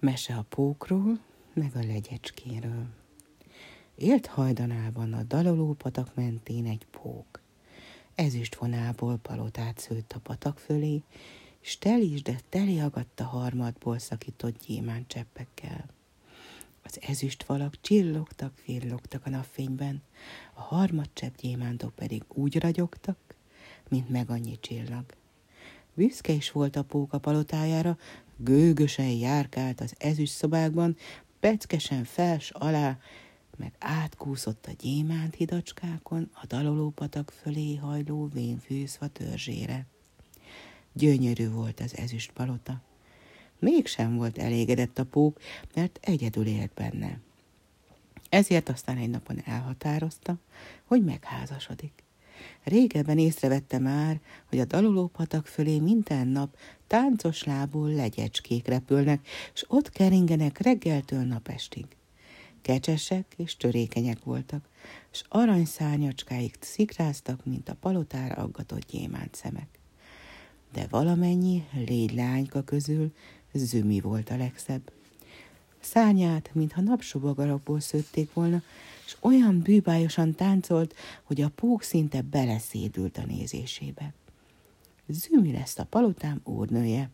Mese a pókról, meg a legyecskéről. Élt hajdanában a daloló patak mentén egy pók. Ezüst vonából palotát szőtt a patak fölé, s is, de teli agatta harmadból szakított gyémán cseppekkel. Az ezüst falak csillogtak, villogtak a napfényben, a harmadcsepp gyémántok pedig úgy ragyogtak, mint meg annyi csillag. Büszke is volt a póka palotájára, gőgösen járkált az ezüst szobákban, peckesen fels alá, meg átkúszott a gyémánt hidacskákon a dalolópatak fölé hajló vénfűzva törzsére. Gyönyörű volt az ezüst palota. Mégsem volt elégedett a pók, mert egyedül élt benne. Ezért aztán egy napon elhatározta, hogy megházasodik. Régebben észrevette már, hogy a dalolópatak fölé minden nap táncos lából legyecskék repülnek, s ott keringenek reggeltől napestig. Kecsesek és törékenyek voltak, s aranyszárnyacskáik szikráztak, mint a palotára aggatott gyémánt szemek. De valamennyi légy közül Zümi volt a legszebb. Szányát, mintha napsubogarakból szőtték volna, és olyan bűbájosan táncolt, hogy a pók szinte beleszédült a nézésébe. Zümi lesz a palotám úrnője.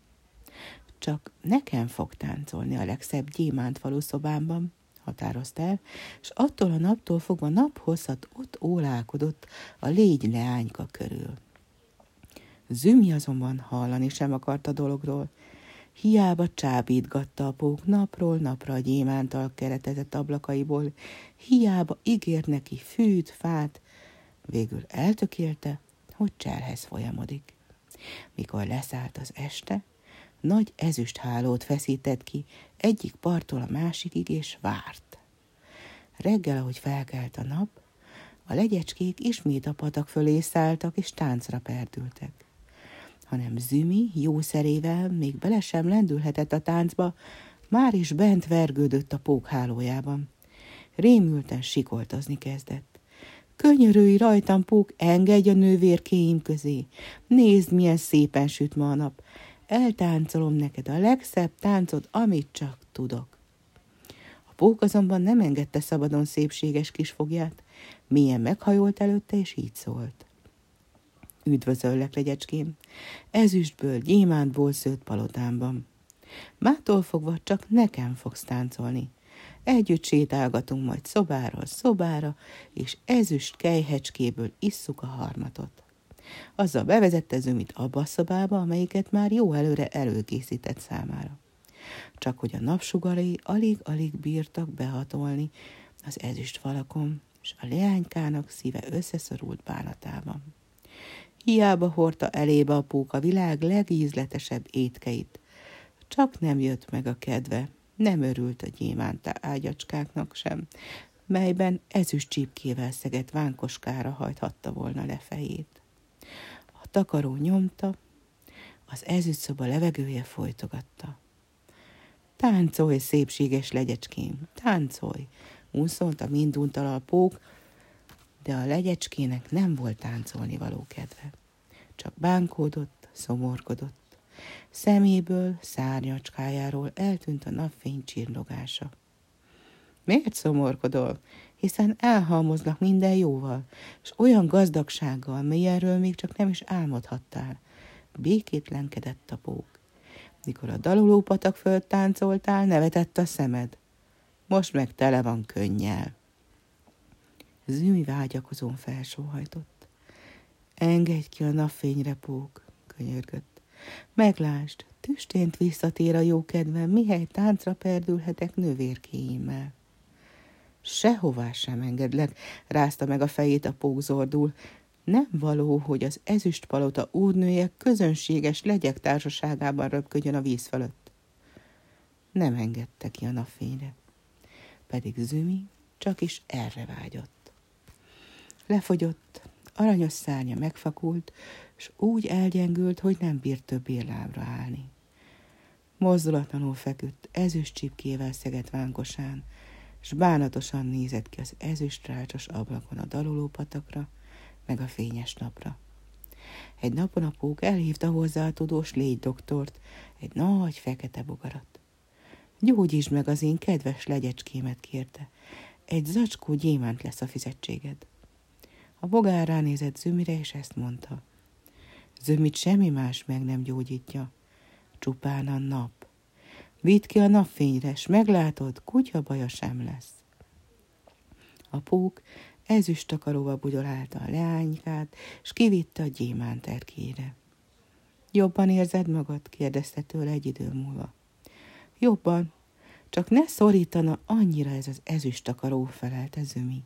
Csak nekem fog táncolni a legszebb gyémántfalú szobámban, határozta el, és attól a naptól fogva naphosszat ott ólálkodott a légy leányka körül. Zümi azonban hallani sem akart a dologról, Hiába csábítgatta a pók napról napra a gyémántal keretezett ablakaiból, hiába ígért neki fűt, fát, végül eltökélte, hogy cserhez folyamodik. Mikor leszállt az este, nagy ezüst hálót feszített ki egyik parttól a másikig, és várt. Reggel, ahogy felkelt a nap, a legyecskék ismét a patak fölé szálltak, és táncra perdültek hanem Zümi jószerével még bele sem lendülhetett a táncba, már is bent vergődött a pókhálójában. Rémülten sikoltozni kezdett. Könyörülj rajtam, pók, engedj a nővérkéim közé. Nézd, milyen szépen süt ma a nap. Eltáncolom neked a legszebb táncot, amit csak tudok. A pók azonban nem engedte szabadon szépséges kisfogját, milyen meghajolt előtte, és így szólt. Üdvözöllek, legyecském, ezüstből, gyémántból szőtt palotámban. Mától fogva csak nekem fogsz táncolni. Együtt sétálgatunk majd szobáról szobára, és ezüst kejhecskéből isszuk a harmatot. Azzal bevezette Zümit abba a szobába, amelyiket már jó előre előkészített számára. Csak hogy a napsugarai alig-alig bírtak behatolni az ezüst falakon, és a leánykának szíve összeszorult bánatában. Hiába hordta elébe a póka világ legízletesebb étkeit. Csak nem jött meg a kedve, nem örült a gyémánt ágyacskáknak sem, melyben ezüst csípkével szegett vánkoskára hajthatta volna le fejét. A takaró nyomta, az ezüst szoba levegője folytogatta. Táncolj, szépséges legyecském, táncolj, a minduntal a pók, de a legyecskének nem volt táncolni való kedve. Csak bánkódott, szomorkodott. Szeméből, szárnyacskájáról eltűnt a napfény csirlogása. Miért szomorkodol? Hiszen elhalmoznak minden jóval, és olyan gazdagsággal, melyenről még csak nem is álmodhattál. Békétlenkedett a pók. Mikor a daluló patak föld táncoltál, nevetett a szemed. Most meg tele van könnyel. Zümi vágyakozón felsóhajtott. Engedj ki a napfényre, pók, könyörgött. Meglásd, tüstént visszatér a jó kedvem, mihely táncra perdülhetek nővérkéimmel. Sehová sem engedlek, rázta meg a fejét a pók zordul. Nem való, hogy az ezüstpalota úrnője közönséges legyek társaságában röpködjön a víz fölött. Nem engedte ki a napfényre, pedig Zümi csak is erre vágyott. Lefogyott, aranyos szárnya megfakult, és úgy elgyengült, hogy nem bírt többé lábra állni. Mozdulatlanul feküdt, ezüst csipkével szegett vánkosán, és bánatosan nézett ki az ezüstrácsos ablakon a daloló patakra, meg a fényes napra. Egy napon a pók elhívta hozzá a tudós légy doktort, egy nagy fekete bogarat. Gyógyítsd meg az én kedves legyecskémet, kérte. Egy zacskó gyémánt lesz a fizetséged. A bogár ránézett Zümire, és ezt mondta. Zömit semmi más meg nem gyógyítja, csupán a nap. Vidd ki a napfényre, s meglátod, kutya baja sem lesz. A pók ezüst takaróba bugyolálta a leánykát, s kivitte a gyémánt erkére. Jobban érzed magad? kérdezte tőle egy idő múlva. Jobban, csak ne szorítana annyira ez az ezüst takaró, felelte Zümi.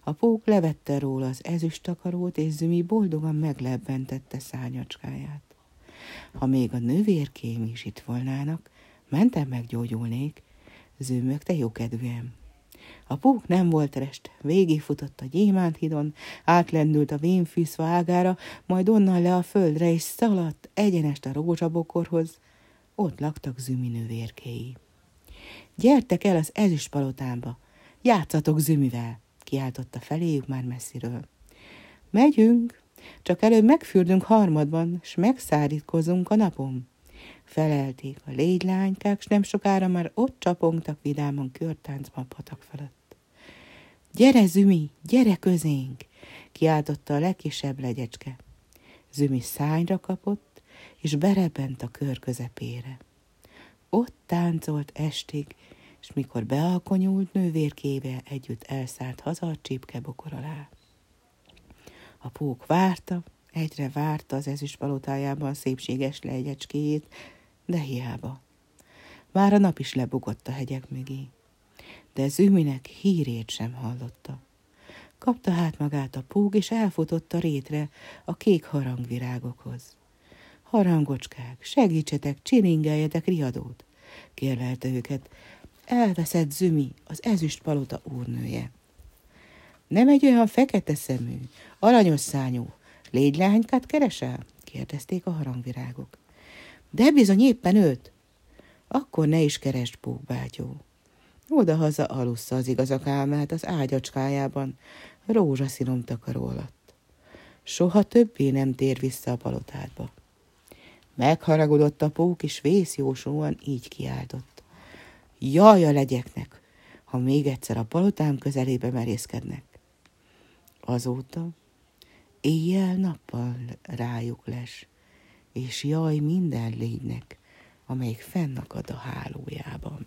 A pók levette róla az ezüst takarót, és Zümi boldogan meglebbentette szárnyacskáját. Ha még a nővérkém is itt volnának, mentem meggyógyulnék, zümmögte jókedvűen. A pók nem volt rest, végigfutott a gyémánt hidon, átlendült a vénfűszva ágára, majd onnan le a földre, és szaladt egyenest a rózsabokorhoz. Ott laktak zümi nővérkéi. Gyertek el az ezüstpalotámba, játszatok zümivel, kiáltotta feléjük már messziről. Megyünk, csak előbb megfürdünk harmadban, s megszárítkozunk a napon. Felelték a lánykák, s nem sokára már ott csapongtak vidáman körtáncban patak felett. Gyere, Zümi, gyere közénk! kiáltotta a legkisebb legyecske. Zümi szányra kapott, és berebent a kör közepére. Ott táncolt estig, és mikor bealkonyult nővérkébe, együtt elszállt haza a csípke bokor alá. A pók várta, egyre várta az ezüst palotájában szépséges legyecskéjét, de hiába. Már a nap is lebugott a hegyek mögé, de Züminek hírét sem hallotta. Kapta hát magát a púg, és elfutott a rétre a kék harangvirágokhoz. Harangocskák, segítsetek, csilingeljetek riadót, kérlelte őket. Elveszett Zümi, az ezüst palota úrnője. Nem egy olyan fekete szemű, aranyos szányú, lánykát keresel? kérdezték a harangvirágok. De bizony éppen őt. Akkor ne is keresd, pókbátyó. Oda-haza alussza az igazak álmát az ágyacskájában, rózsaszínom takaró alatt. Soha többé nem tér vissza a palotádba. Megharagudott a pók, és vészjósóan így kiáltott. Jaj a legyeknek, ha még egyszer a palotám közelébe merészkednek. Azóta éjjel-nappal rájuk les, és jaj minden lénynek, amelyik fennakad a hálójában.